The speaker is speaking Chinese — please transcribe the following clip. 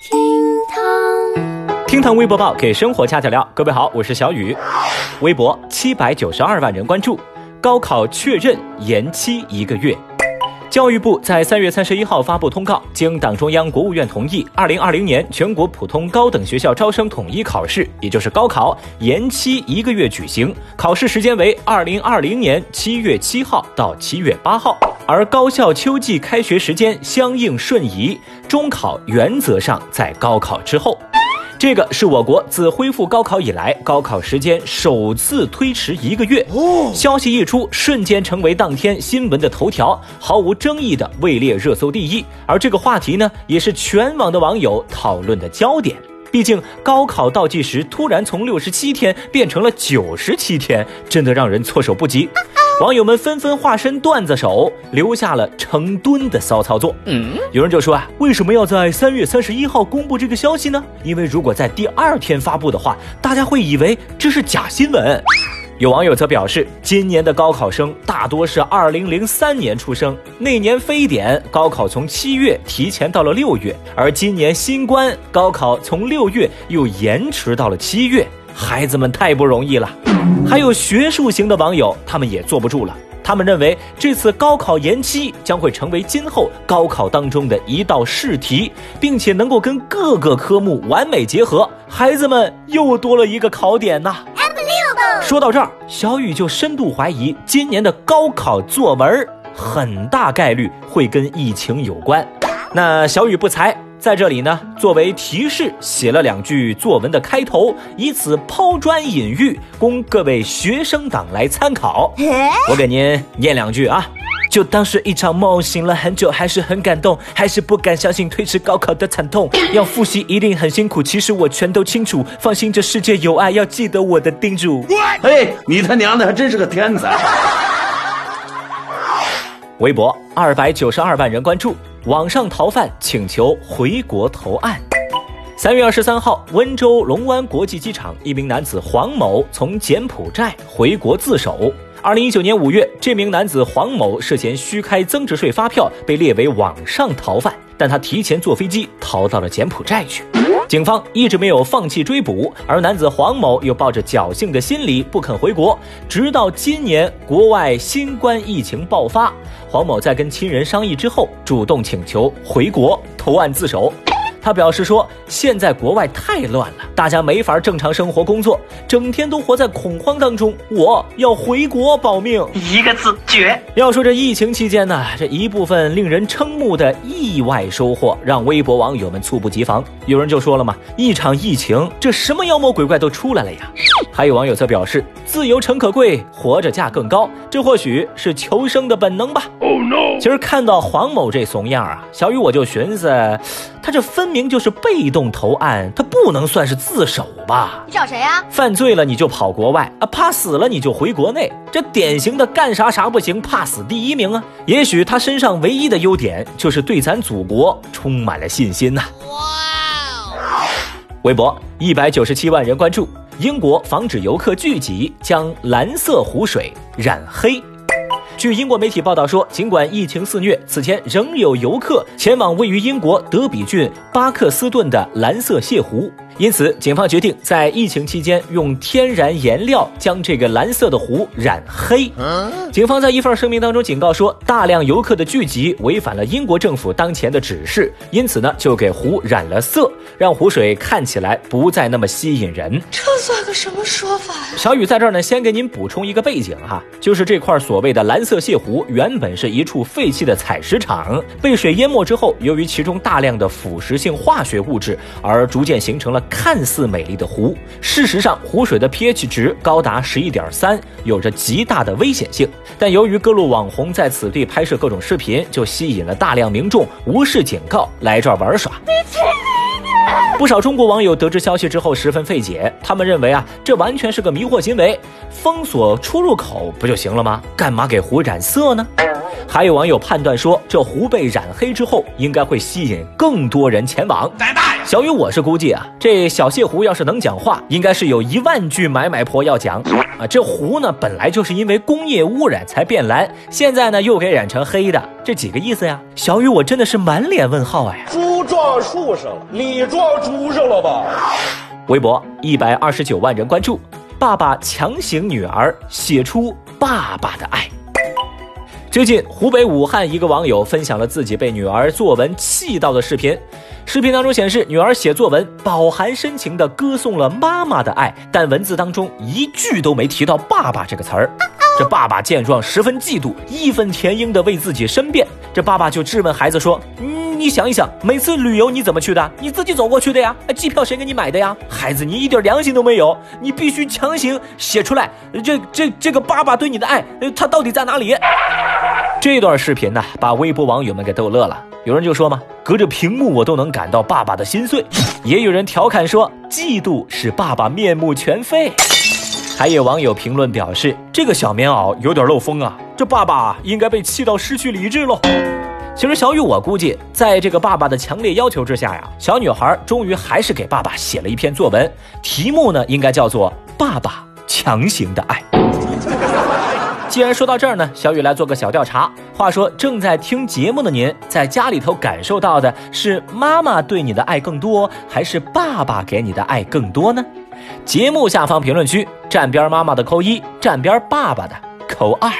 厅堂，厅堂微博报给生活加点料。各位好，我是小雨。微博七百九十二万人关注，高考确认延期一个月。教育部在三月三十一号发布通告，经党中央、国务院同意，二零二零年全国普通高等学校招生统一考试，也就是高考，延期一个月举行，考试时间为二零二零年七月七号到七月八号，而高校秋季开学时间相应顺移，中考原则上在高考之后。这个是我国自恢复高考以来，高考时间首次推迟一个月。消息一出，瞬间成为当天新闻的头条，毫无争议的位列热搜第一。而这个话题呢，也是全网的网友讨论的焦点。毕竟高考倒计时突然从六十七天变成了九十七天，真的让人措手不及。网友们纷纷化身段子手，留下了成吨的骚操作。嗯，有人就说啊，为什么要在三月三十一号公布这个消息呢？因为如果在第二天发布的话，大家会以为这是假新闻。有网友则表示，今年的高考生大多是二零零三年出生，那年非典，高考从七月提前到了六月，而今年新冠，高考从六月又延迟到了七月。孩子们太不容易了，还有学术型的网友，他们也坐不住了。他们认为这次高考延期将会成为今后高考当中的一道试题，并且能够跟各个科目完美结合，孩子们又多了一个考点呐。说到这儿，小雨就深度怀疑，今年的高考作文很大概率会跟疫情有关。那小雨不才。在这里呢，作为提示，写了两句作文的开头，以此抛砖引玉，供各位学生党来参考。我给您念两句啊，就当是一场梦，醒了很久，还是很感动，还是不敢相信推迟高考的惨痛。要复习一定很辛苦，其实我全都清楚。放心，这世界有爱，要记得我的叮嘱。哎，你他娘的还真是个天才！微博二百九十二万人关注。网上逃犯请求回国投案。三月二十三号，温州龙湾国际机场，一名男子黄某从柬埔寨回国自首。二零一九年五月，这名男子黄某涉嫌虚开增值税发票，被列为网上逃犯，但他提前坐飞机逃到了柬埔寨去。警方一直没有放弃追捕，而男子黄某又抱着侥幸的心理不肯回国，直到今年国外新冠疫情爆发，黄某在跟亲人商议之后，主动请求回国投案自首。他表示说：“现在国外太乱了，大家没法正常生活工作，整天都活在恐慌当中。我要回国保命，一个字绝。要说这疫情期间呢，这一部分令人瞠目的意外收获，让微博网友们猝不及防。有人就说了嘛，一场疫情，这什么妖魔鬼怪都出来了呀。还有网友则表示，自由诚可贵，活着价更高，这或许是求生的本能吧。Oh no！其实看到黄某这怂样啊，小雨我就寻思，他这分。明就是被动投案，他不能算是自首吧？你找谁呀？犯罪了你就跑国外啊，怕死了你就回国内，这典型的干啥啥不行，怕死第一名啊！也许他身上唯一的优点就是对咱祖国充满了信心呐。哇！微博一百九十七万人关注，英国防止游客聚集，将蓝色湖水染黑。据英国媒体报道说，尽管疫情肆虐，此前仍有游客前往位于英国德比郡巴克斯顿的蓝色泻湖。因此，警方决定在疫情期间用天然颜料将这个蓝色的湖染黑。警方在一份声明当中警告说，大量游客的聚集违反了英国政府当前的指示，因此呢，就给湖染了色，让湖水看起来不再那么吸引人。这算个什么说法呀？小雨在这儿呢，先给您补充一个背景哈，就是这块所谓的蓝色泻湖原本是一处废弃的采石场，被水淹没之后，由于其中大量的腐蚀性化学物质，而逐渐形成了。看似美丽的湖，事实上湖水的 pH 值高达十一点三，有着极大的危险性。但由于各路网红在此地拍摄各种视频，就吸引了大量民众无视警告来这儿玩耍。不少中国网友得知消息之后十分费解，他们认为啊，这完全是个迷惑行为，封锁出入口不就行了吗？干嘛给湖染色呢？还有网友判断说，这湖被染黑之后，应该会吸引更多人前往。小雨，我是估计啊，这小泻湖要是能讲话，应该是有一万句买买婆要讲啊。这湖呢，本来就是因为工业污染才变蓝，现在呢又给染成黑的，这几个意思呀？小雨，我真的是满脸问号哎。猪撞撞树上了，你撞猪上了吧？微博一百二十九万人关注，爸爸强行女儿写出爸爸的爱。最近，湖北武汉一个网友分享了自己被女儿作文气到的视频。视频当中显示，女儿写作文饱含深情地歌颂了妈妈的爱，但文字当中一句都没提到“爸爸”这个词儿。这爸爸见状十分嫉妒，义愤填膺地为自己申辩。这爸爸就质问孩子说：“，你想一想，每次旅游你怎么去的？你自己走过去的呀？机票谁给你买的呀？孩子，你一点良心都没有，你必须强行写出来。这这这个爸爸对你的爱，他到底在哪里？”这段视频呢，把微博网友们给逗乐了。有人就说嘛，隔着屏幕我都能感到爸爸的心碎。也有人调侃说，嫉妒使爸爸面目全非。还有网友评论表示，这个小棉袄有点漏风啊，这爸爸应该被气到失去理智喽。其实小雨，我估计，在这个爸爸的强烈要求之下呀，小女孩终于还是给爸爸写了一篇作文，题目呢应该叫做《爸爸强行的爱》。既然说到这儿呢，小雨来做个小调查。话说，正在听节目的您，在家里头感受到的是妈妈对你的爱更多，还是爸爸给你的爱更多呢？节目下方评论区，站边妈妈的扣一，站边爸爸的扣二。